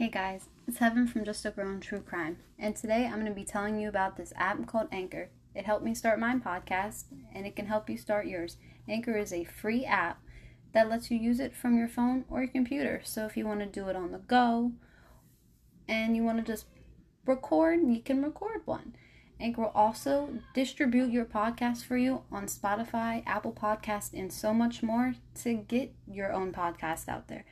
Hey guys, it's Heaven from Just a Girl in True Crime, and today I'm going to be telling you about this app called Anchor. It helped me start my podcast, and it can help you start yours. Anchor is a free app that lets you use it from your phone or your computer. So if you want to do it on the go and you want to just record, you can record one. Anchor will also distribute your podcast for you on Spotify, Apple Podcast, and so much more to get your own podcast out there.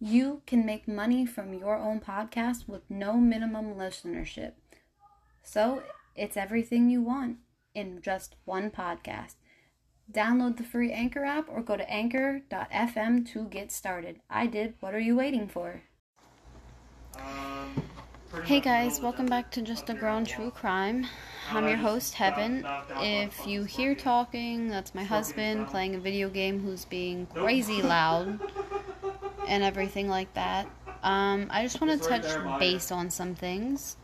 You can make money from your own podcast with no minimum listenership. So it's everything you want in just one podcast. Download the free Anchor app or go to anchor.fm to get started. I did. What are you waiting for? Um, Hey guys, welcome back to Just a Girl in True Crime. I'm your host, Heaven. If you hear talking, that's my husband playing a video game who's being crazy loud and everything like that. Um, I just want to touch base on some things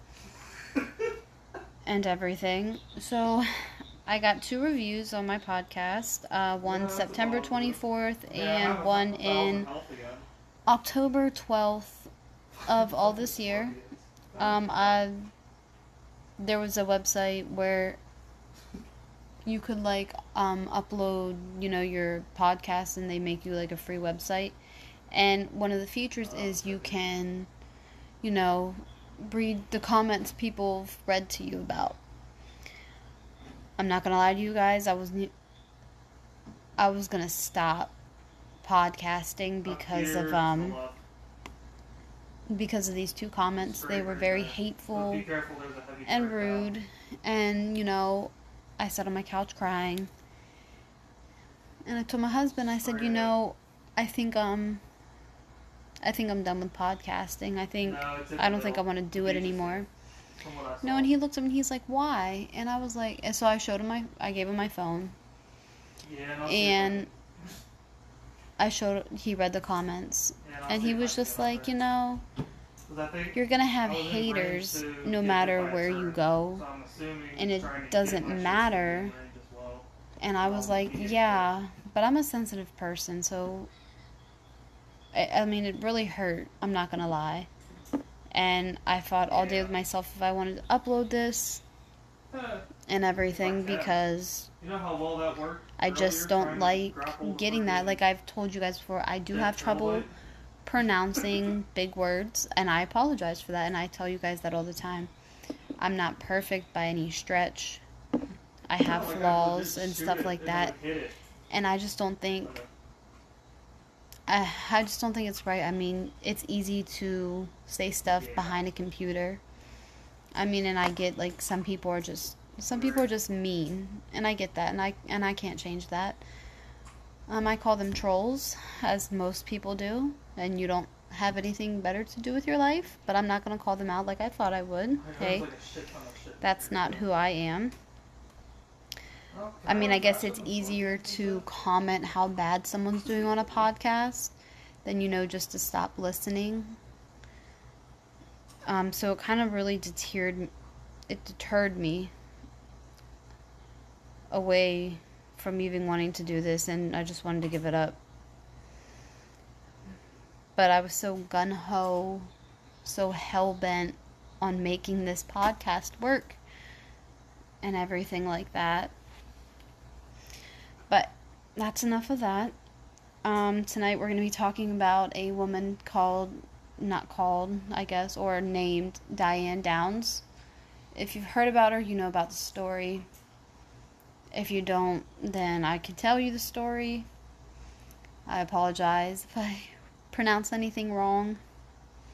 and everything. So, I got two reviews on my podcast uh, one September 24th and one in October 12th of all this year. Um, I there was a website where you could like um upload, you know, your podcast and they make you like a free website. And one of the features is you can, you know, read the comments people read to you about. I'm not gonna lie to you guys. I was ne- I was gonna stop podcasting because of um because of these two comments. They were very hateful and rude. And, you know, I sat on my couch crying. And I told my husband, I said, you know, I think um I think I'm done with podcasting. I think I don't think I want to do it anymore. No, and he looked at me and he's like, "Why?" And I was like, and so I showed him my I gave him my phone. And I showed he read the comments and he was just like, you know, you're gonna have haters no matter where you go, and it doesn't matter. And I was like, yeah, but I'm a sensitive person, so I, I mean, it really hurt. I'm not gonna lie. And I fought all day with myself if I wanted to upload this and everything because You know how well that worked? I just don't like getting that. Like I've told you guys before, I do have trouble pronouncing big words, and I apologize for that, and I tell you guys that all the time. I'm not perfect by any stretch. I have flaws and stuff like that, it would hit it. and I just don't think I, I just don't think it's right. I mean, it's easy to say stuff behind a computer. I mean, and I get like some people are just some people are just mean, and I get that, and I and I can't change that. Um, I call them trolls, as most people do, and you don't have anything better to do with your life. But I'm not gonna call them out like I thought I would. Okay, like a shit ton of shit. that's not who I am. I mean, I guess it's easier to comment how bad someone's doing on a podcast than, you know, just to stop listening. Um, so it kind of really deterred, it deterred me away from even wanting to do this, and I just wanted to give it up. But I was so gun ho, so hell bent on making this podcast work and everything like that. But that's enough of that. Um, tonight we're going to be talking about a woman called, not called, I guess, or named Diane Downs. If you've heard about her, you know about the story. If you don't, then I can tell you the story. I apologize if I pronounce anything wrong.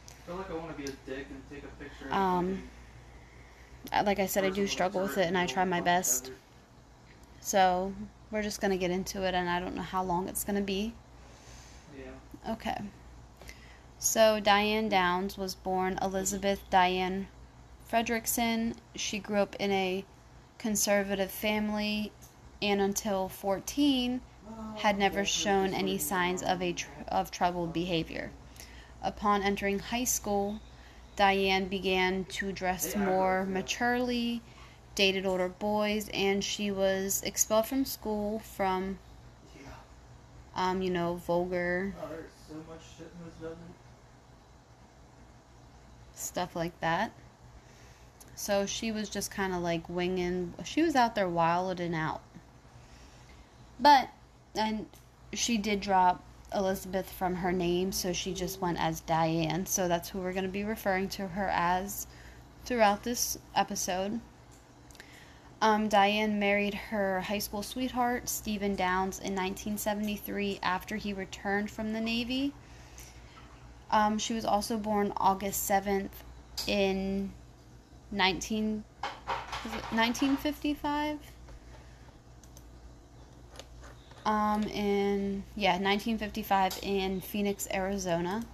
I feel like I want to be a dick and take a picture. Um, Like I said, I do struggle with it and I try my best. So we're just going to get into it, and I don't know how long it's going to be. Yeah. Okay. So Diane Downs was born Elizabeth Diane Frederickson. She grew up in a conservative family and until 14 had never shown any signs of a tr- of troubled behavior. Upon entering high school, Diane began to dress more maturely, dated older boys, and she was expelled from school from um, you know, vulgar Oh, so much shit in this stuff like that. So she was just kind of like winging. She was out there wilding out. But, and she did drop Elizabeth from her name, so she just went as Diane. So that's who we're going to be referring to her as throughout this episode. Um, Diane married her high school sweetheart, Stephen Downs, in 1973 after he returned from the Navy. Um, she was also born August 7th in 19, 1955? Um, in, yeah, 1955 in Phoenix, Arizona.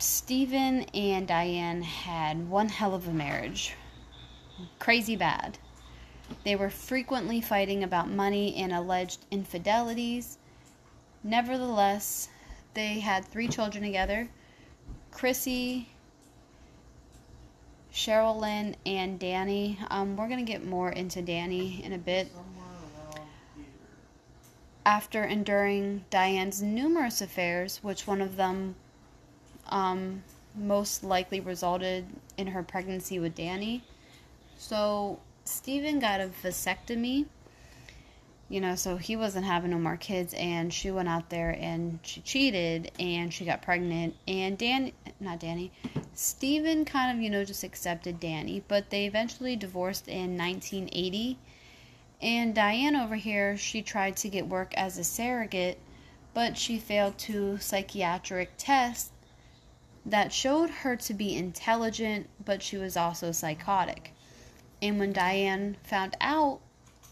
Stephen and Diane had one hell of a marriage. Crazy bad. They were frequently fighting about money and alleged infidelities. Nevertheless, they had three children together Chrissy, Cheryl Lynn, and Danny. Um, we're going to get more into Danny in a bit. After enduring Diane's numerous affairs, which one of them um, most likely resulted in her pregnancy with Danny. So Stephen got a vasectomy, you know, so he wasn't having no more kids, and she went out there and she cheated and she got pregnant. And Dan, not Danny, Stephen kind of, you know, just accepted Danny, but they eventually divorced in 1980. And Diane over here, she tried to get work as a surrogate, but she failed two psychiatric tests that showed her to be intelligent, but she was also psychotic. And when Diane found out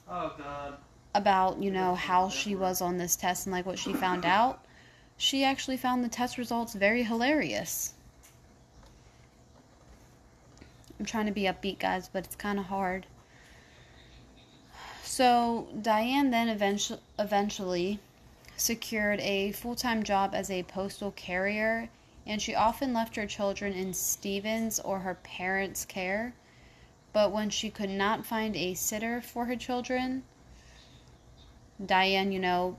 oh, about, you know, how she was on this test and like what she found out, she actually found the test results very hilarious. I'm trying to be upbeat, guys, but it's kind of hard. So, Diane then eventually, eventually secured a full time job as a postal carrier and she often left her children in Stephen's or her parents' care. But when she could not find a sitter for her children, Diane, you know,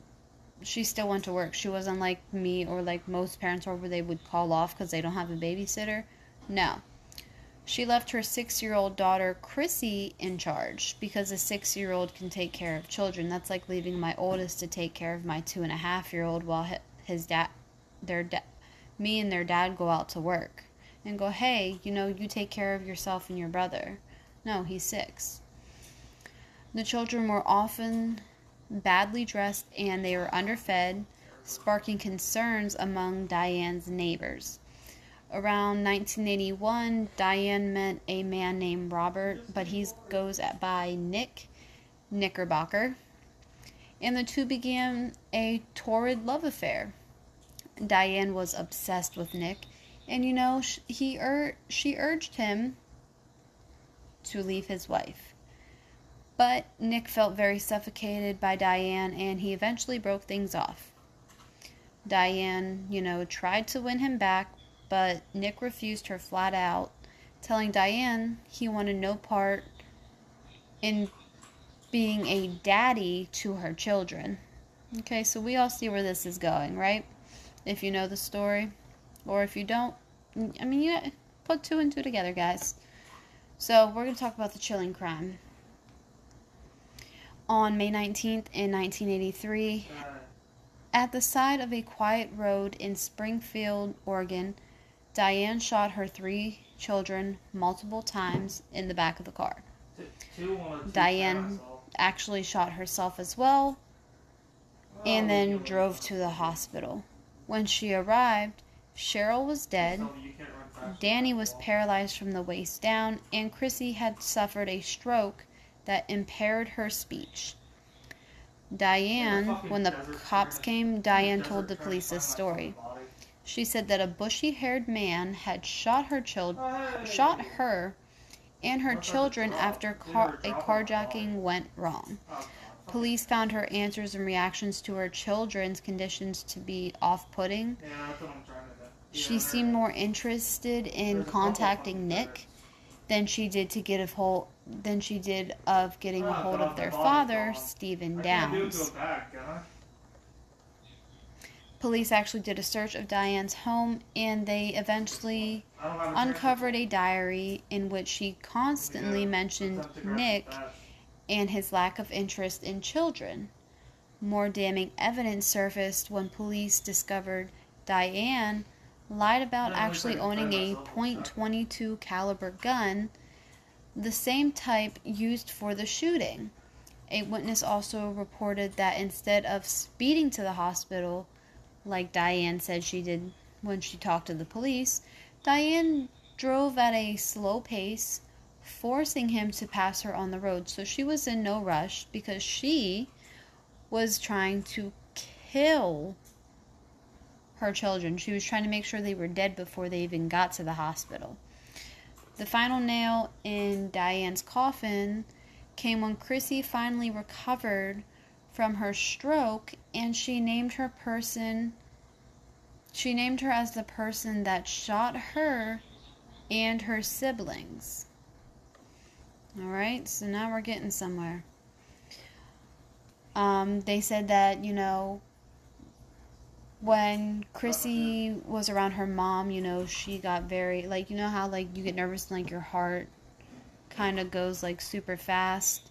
she still went to work. She wasn't like me or like most parents where they would call off because they don't have a babysitter. No. She left her six year old daughter, Chrissy, in charge because a six year old can take care of children. That's like leaving my oldest to take care of my two and a half year old while his dad, their dad, me and their dad go out to work and go, hey, you know, you take care of yourself and your brother. No, he's six. The children were often badly dressed and they were underfed, sparking concerns among Diane's neighbors. Around 1981, Diane met a man named Robert, but he goes by Nick Knickerbocker, and the two began a torrid love affair. Diane was obsessed with Nick, and you know, he ur- she urged him to leave his wife. But Nick felt very suffocated by Diane, and he eventually broke things off. Diane, you know, tried to win him back, but Nick refused her flat out, telling Diane he wanted no part in being a daddy to her children. Okay, so we all see where this is going, right? If you know the story. Or if you don't, I mean, you put two and two together, guys. So, we're going to talk about the chilling crime. On May 19th in 1983, at the side of a quiet road in Springfield, Oregon, Diane shot her three children multiple times in the back of the car. Diane actually shot herself as well and then drove to the hospital. When she arrived, Cheryl was dead, Danny was paralyzed from the waist down, and Chrissy had suffered a stroke that impaired her speech. Diane, when the cops came, Diane told the police this story. She said that a bushy-haired man had shot her child, shot her and her children after car- a carjacking went wrong. Police found her answers and reactions to her children's conditions to be off putting. She seemed more interested in contacting Nick than she did to get a hold than she did of getting a hold of their father, Stephen Downs. police actually did a search of Diane's home and they eventually uncovered a diary in which she constantly mentioned Nick and his lack of interest in children. More damning evidence surfaced when police discovered Diane lied about actually owning a .22 caliber gun, the same type used for the shooting. A witness also reported that instead of speeding to the hospital, like Diane said she did when she talked to the police, Diane drove at a slow pace, forcing him to pass her on the road. So she was in no rush because she was trying to kill her children. She was trying to make sure they were dead before they even got to the hospital. The final nail in Diane's coffin came when Chrissy finally recovered from her stroke and she named her person she named her as the person that shot her and her siblings. All right, so now we're getting somewhere. Um, they said that, you know, when Chrissy was around her mom, you know, she got very, like, you know how, like, you get nervous and, like, your heart kind of goes, like, super fast.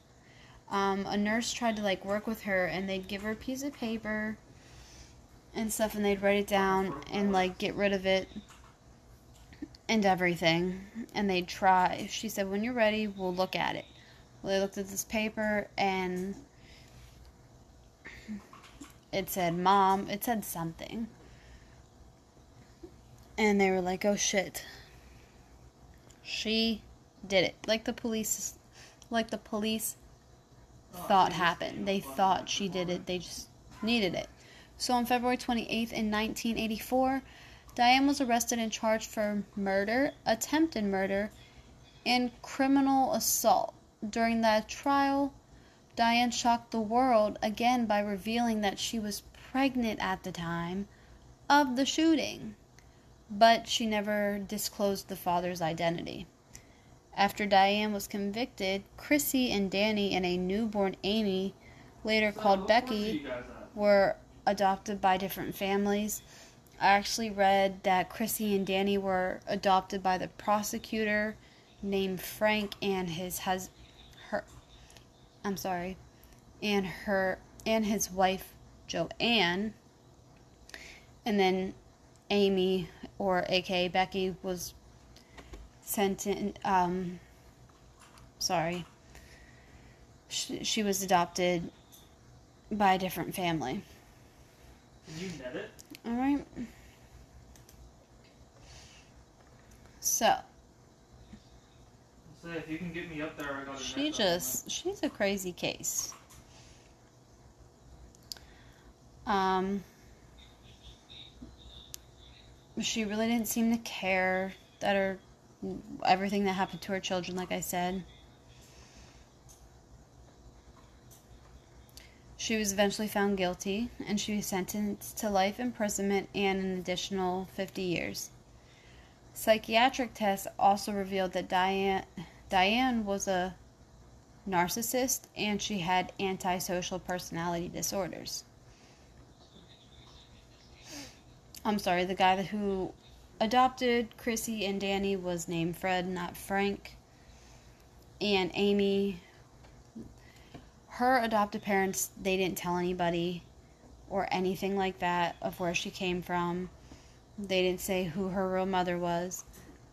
Um, a nurse tried to, like, work with her, and they'd give her a piece of paper and stuff, and they'd write it down and, like, get rid of it and everything. And they'd try. She said, when you're ready, we'll look at it. Well, they looked at this paper, and it said mom, it said something. And they were like, oh shit. She did it. Like the police like the police thought happened. They thought she did it. They just needed it. So on February 28th in 1984, Diane was arrested and charged for murder, attempted murder, and criminal assault. During that trial, Diane shocked the world again by revealing that she was pregnant at the time of the shooting, but she never disclosed the father's identity. After Diane was convicted, Chrissy and Danny and a newborn Amy, later so called Becky, were adopted by different families. I actually read that Chrissy and Danny were adopted by the prosecutor named Frank and his husband I'm sorry, and her and his wife Joanne, and then Amy or aka Becky was sent in. Um, sorry, she, she was adopted by a different family. You net it? All right. So if you can get me up there, I got She just, she's a crazy case. Um, she really didn't seem to care that her everything that happened to her children, like I said. She was eventually found guilty and she was sentenced to life imprisonment and an additional 50 years. Psychiatric tests also revealed that Diane Diane was a narcissist and she had antisocial personality disorders. I'm sorry, the guy who adopted Chrissy and Danny was named Fred, not Frank. And Amy, her adopted parents, they didn't tell anybody or anything like that of where she came from. They didn't say who her real mother was.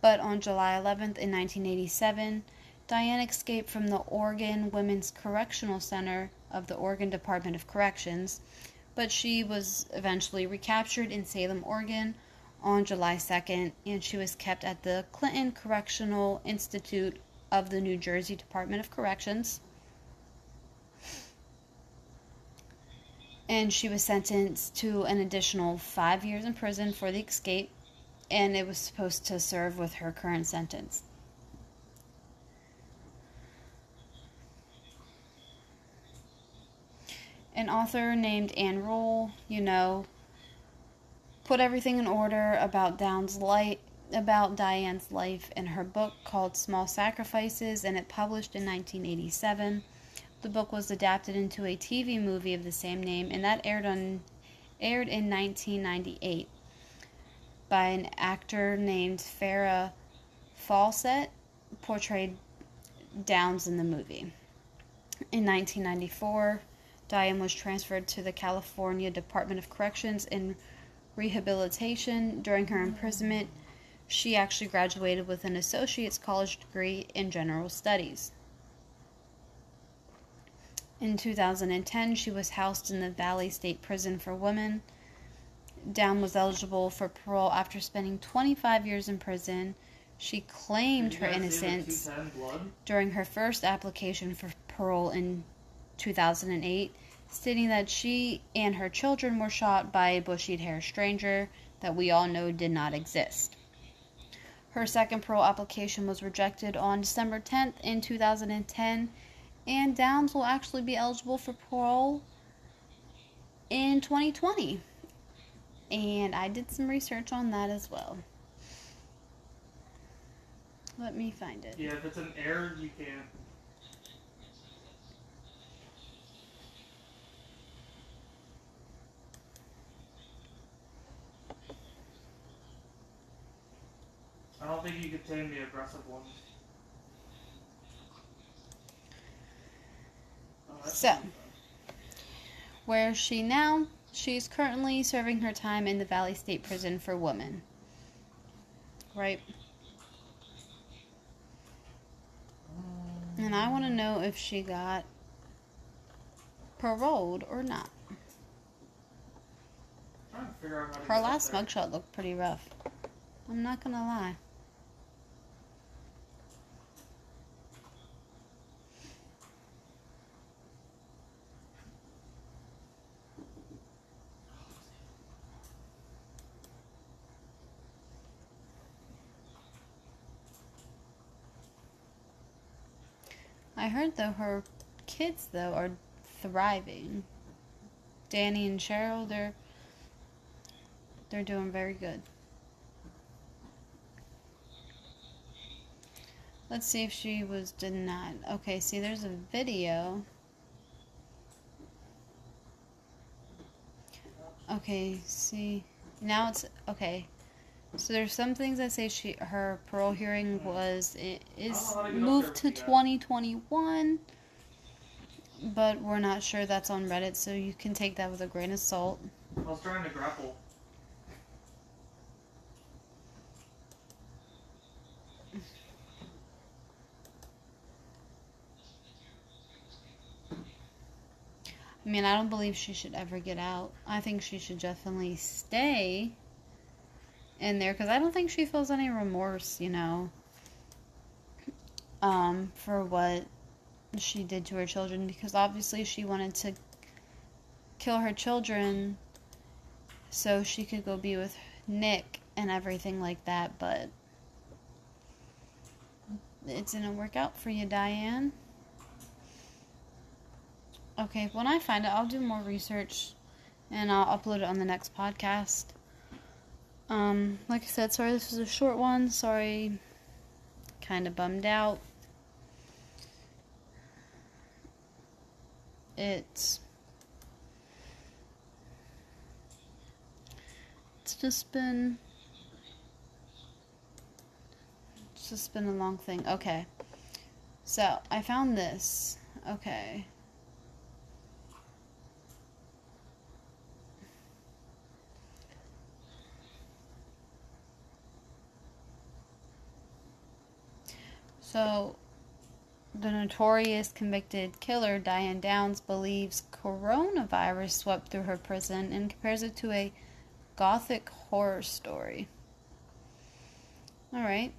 But on July 11th in 1987, Diane escaped from the Oregon Women's Correctional Center of the Oregon Department of Corrections, but she was eventually recaptured in Salem, Oregon on July 2nd, and she was kept at the Clinton Correctional Institute of the New Jersey Department of Corrections. And she was sentenced to an additional five years in prison for the escape and it was supposed to serve with her current sentence. An author named Ann Rule, you know, put everything in order about Down's light about Diane's life in her book called Small Sacrifices and it published in 1987. The book was adapted into a TV movie of the same name and that aired on aired in 1998 by an actor named Farrah Fawcett, portrayed Downs in the movie. In 1994, Diane was transferred to the California Department of Corrections and Rehabilitation. During her imprisonment, she actually graduated with an associate's college degree in general studies. In 2010, she was housed in the Valley State Prison for Women. Down was eligible for parole after spending 25 years in prison. She claimed her innocence during her first application for parole in 2008, stating that she and her children were shot by a bushy haired stranger that we all know did not exist. Her second parole application was rejected on December 10th in 2010 and Downs will actually be eligible for parole in 2020. And I did some research on that as well. Let me find it. Yeah, if it's an error, you can't. I don't think you could tame the aggressive ones. So, where is she now? She's currently serving her time in the Valley State Prison for Women. Right? And I want to know if she got paroled or not. Her last mugshot looked pretty rough. I'm not gonna lie. Heard though her kids though are thriving. Danny and Cheryl, they're they're doing very good. Let's see if she was denied. Okay, see there's a video. Okay, see now it's okay. So there's some things that say she her parole hearing was it is moved to 2021, but we're not sure that's on Reddit, so you can take that with a grain of salt. I was trying to grapple. I mean, I don't believe she should ever get out. I think she should definitely stay in there because I don't think she feels any remorse, you know, um, for what she did to her children because obviously she wanted to kill her children so she could go be with Nick and everything like that, but it didn't work out for you, Diane. Okay, when I find it, I'll do more research and I'll upload it on the next podcast. Um, like I said, sorry this was a short one. Sorry, kind of bummed out. It's it's just been it's just been a long thing. Okay. So, I found this. Okay. So, the notorious convicted killer Diane Downs believes coronavirus swept through her prison and compares it to a gothic horror story. Alright.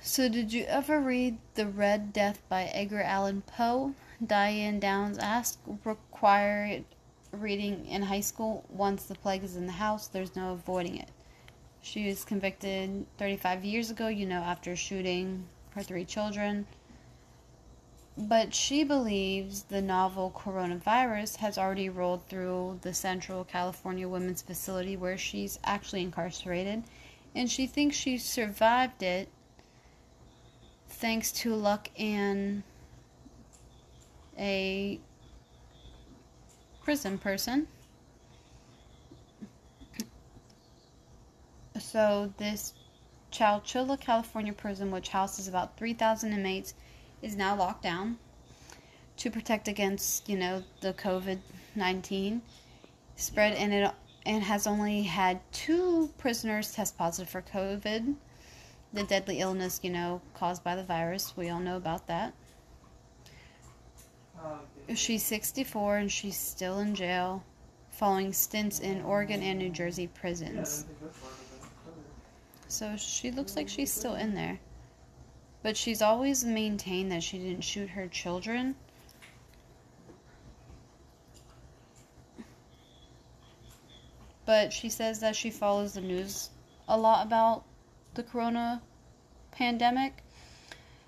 So, did you ever read The Red Death by Edgar Allan Poe? Diane Downs asked, required reading in high school. Once the plague is in the house, there's no avoiding it. She was convicted 35 years ago, you know, after shooting her three children. But she believes the novel coronavirus has already rolled through the Central California Women's Facility where she's actually incarcerated. And she thinks she survived it thanks to luck and a prison person. So, this Chowchilla, California prison, which houses about 3,000 inmates, is now locked down to protect against, you know, the COVID 19 spread, and it and has only had two prisoners test positive for COVID, the deadly illness, you know, caused by the virus. We all know about that. She's 64 and she's still in jail following stints in Oregon and New Jersey prisons. So she looks like she's still in there. But she's always maintained that she didn't shoot her children. But she says that she follows the news a lot about the corona pandemic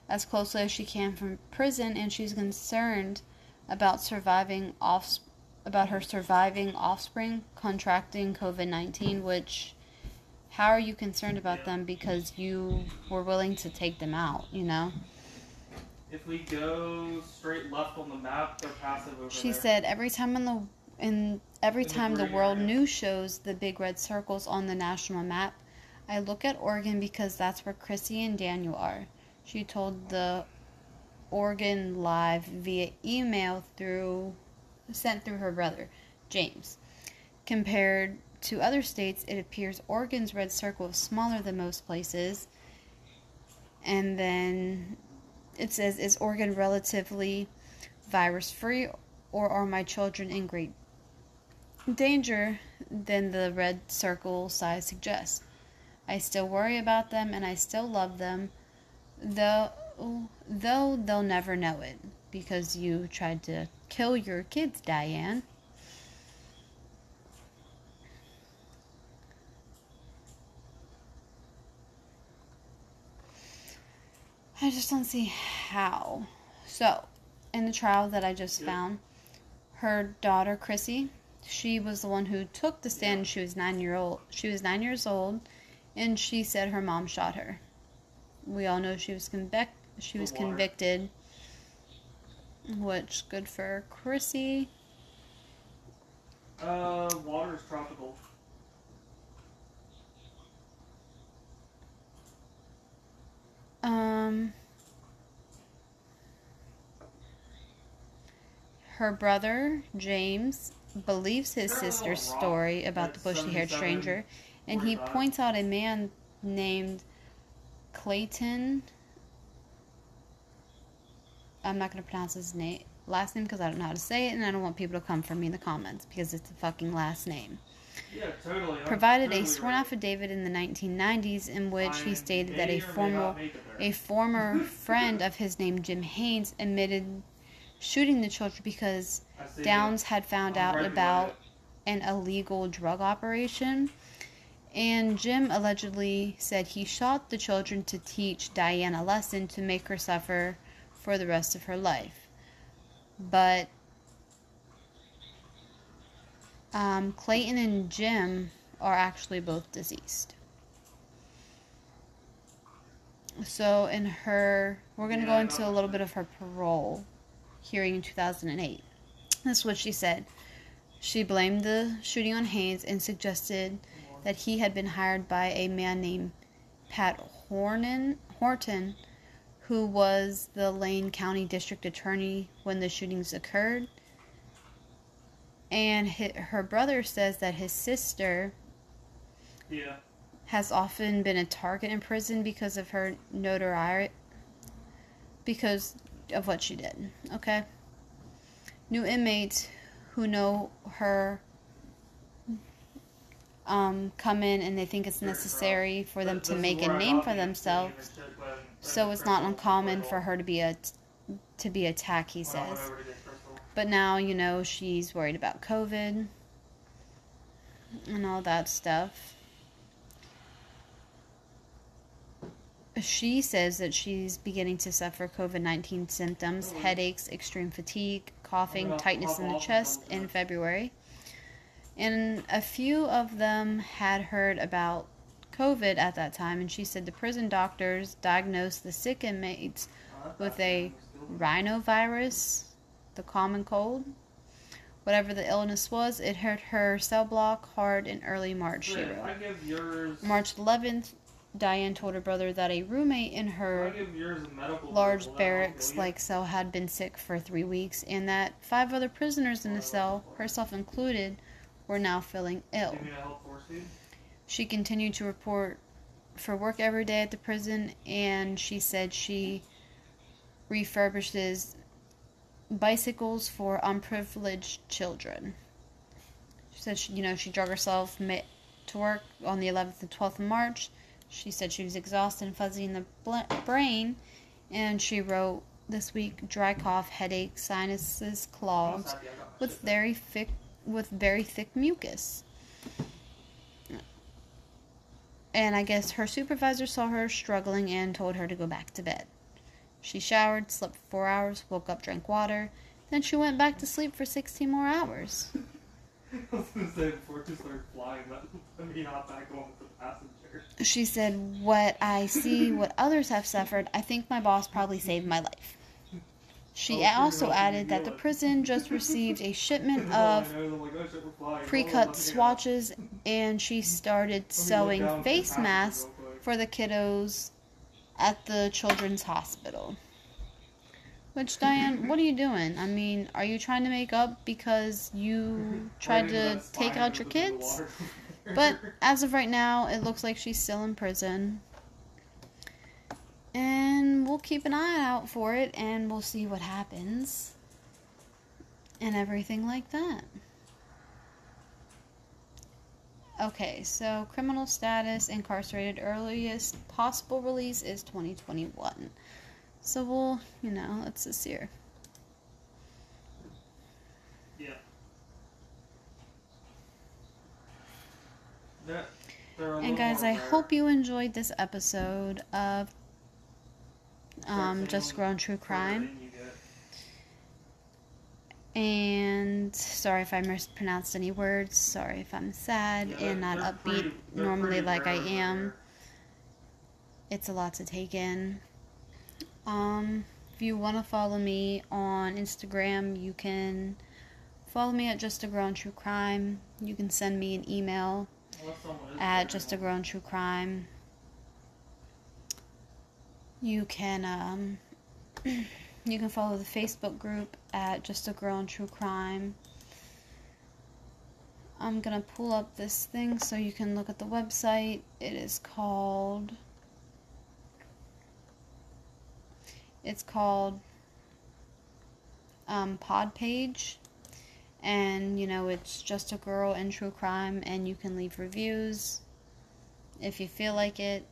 as closely as she can from prison and she's concerned about surviving off about her surviving offspring contracting COVID-19 which how are you concerned about them because you were willing to take them out, you know? If we go straight left on the map, they're passive over She there. said every time in the in every In time the green world area. news shows the big red circles on the national map, I look at Oregon because that's where Chrissy and Daniel are. She told the Oregon Live via email through sent through her brother, James. Compared to other states, it appears Oregon's red circle is smaller than most places. And then it says, Is Oregon relatively virus free, or are my children in great danger than the red circle size suggests? I still worry about them and I still love them, though, though they'll never know it because you tried to kill your kids, Diane. I just don't see how. So, in the trial that I just found, her daughter Chrissy, she was the one who took the stand. She was nine year old. She was nine years old, and she said her mom shot her. We all know she was convic- She was convicted, which good for Chrissy. Uh, water is tropical. Um, her brother James believes his sister's story about the bushy-haired stranger, and he points out a man named Clayton. I'm not gonna pronounce his name last name because I don't know how to say it, and I don't want people to come for me in the comments because it's a fucking last name. Yeah, totally. I'm Provided a sworn right. affidavit in the 1990s in which he stated that a former not make it there. a former friend of his named Jim Haynes admitted shooting the children because Downs had found I'm out right about an illegal drug operation. And Jim allegedly said he shot the children to teach Diane a lesson to make her suffer for the rest of her life. But um, Clayton and Jim are actually both deceased. So, in her, we're going to go into a little bit of her parole hearing in 2008. This is what she said. She blamed the shooting on Haynes and suggested that he had been hired by a man named Pat Hornan, Horton, who was the Lane County District Attorney when the shootings occurred. And hi her brother says that his sister Yeah. has often been a target in prison because of her notoriety, because of what she did. Okay? New inmates who know her um, come in and they think it's necessary for them to make a name for themselves. opinion and shit when- So it's not uncommon for her to be a to be attacked, he says. But now, you know, she's worried about COVID and all that stuff. She says that she's beginning to suffer COVID 19 symptoms headaches, extreme fatigue, coughing, tightness in the chest in February. And a few of them had heard about COVID at that time, and she said the prison doctors diagnosed the sick inmates with a rhinovirus, the common cold, Whatever the illness was, it hit her cell block hard in early March, she wrote. I give yours. March 11th, Diane told her brother that a roommate in her give yours a medical large barracks like cell had been sick for three weeks, and that five other prisoners in the cell, herself included, were now feeling ill. Give me a help force feed. She continued to report for work every day at the prison, and she said she refurbishes bicycles for unprivileged children. She said, she, you know, she drug herself to work on the 11th and 12th of March. She said she was exhausted and fuzzy in the brain, and she wrote this week dry cough, headache, sinuses clogged with very thick with very thick mucus. And I guess her supervisor saw her struggling and told her to go back to bed. She showered, slept for four hours, woke up, drank water. Then she went back to sleep for 16 more hours. I was gonna say before you started flying, let, let me hop back on with the passenger. She said, What I see, what others have suffered, I think my boss probably saved my life. She Oh, also added that the prison just received a shipment oh, of I know is I'm like, oh flying. Oh, me get out. swatches and she started Let me look sewing down at the face masks for the kiddos at the children's hospital. Which Diane, what are you doing? I mean, are you trying to make up because you tried to take out your kids? But as of right now, it looks like she's still in prison. And we'll keep an eye out for it and we'll see what happens. And everything like that. Okay, so criminal status, incarcerated, earliest possible release is 2021. So we'll, you know, let's just here. yeah. That, And guys, I hope you enjoyed this episode of um, Just Grown True Crime. In you get. And sorry if I mispronounced any words. Sorry if I'm sad Yeah, and not upbeat normally like I am. It's a lot to take in. Um, if you want to follow me on Instagram, you can follow me at Just a Girl in True Crime. You can send me an email at Just a Girl in True Crime. You can um, you can follow the Facebook group at Just a Girl in True Crime. I'm gonna pull up this thing so you can look at the website. It is called. It's called um, Pod Page, and you know it's just a girl in true crime, and you can leave reviews if you feel like it.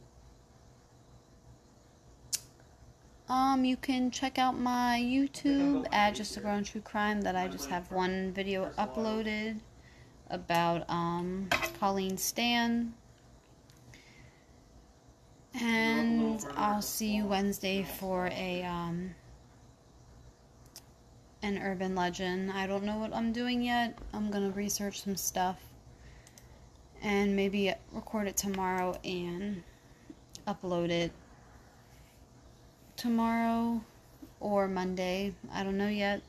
Um, you can check out my YouTube at Just a Girl in True Crime that I just have one video uploaded about um Colleen Stan. And I'll see you Wednesday for a um an urban legend. I don't know what I'm doing yet. I'm gonna research some stuff and maybe record it tomorrow and upload it tomorrow or Monday. I don't know yet.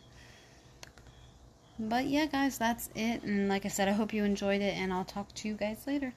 But yeah, guys, that's it. And like I said, I hope you enjoyed it, and I'll talk to you guys later.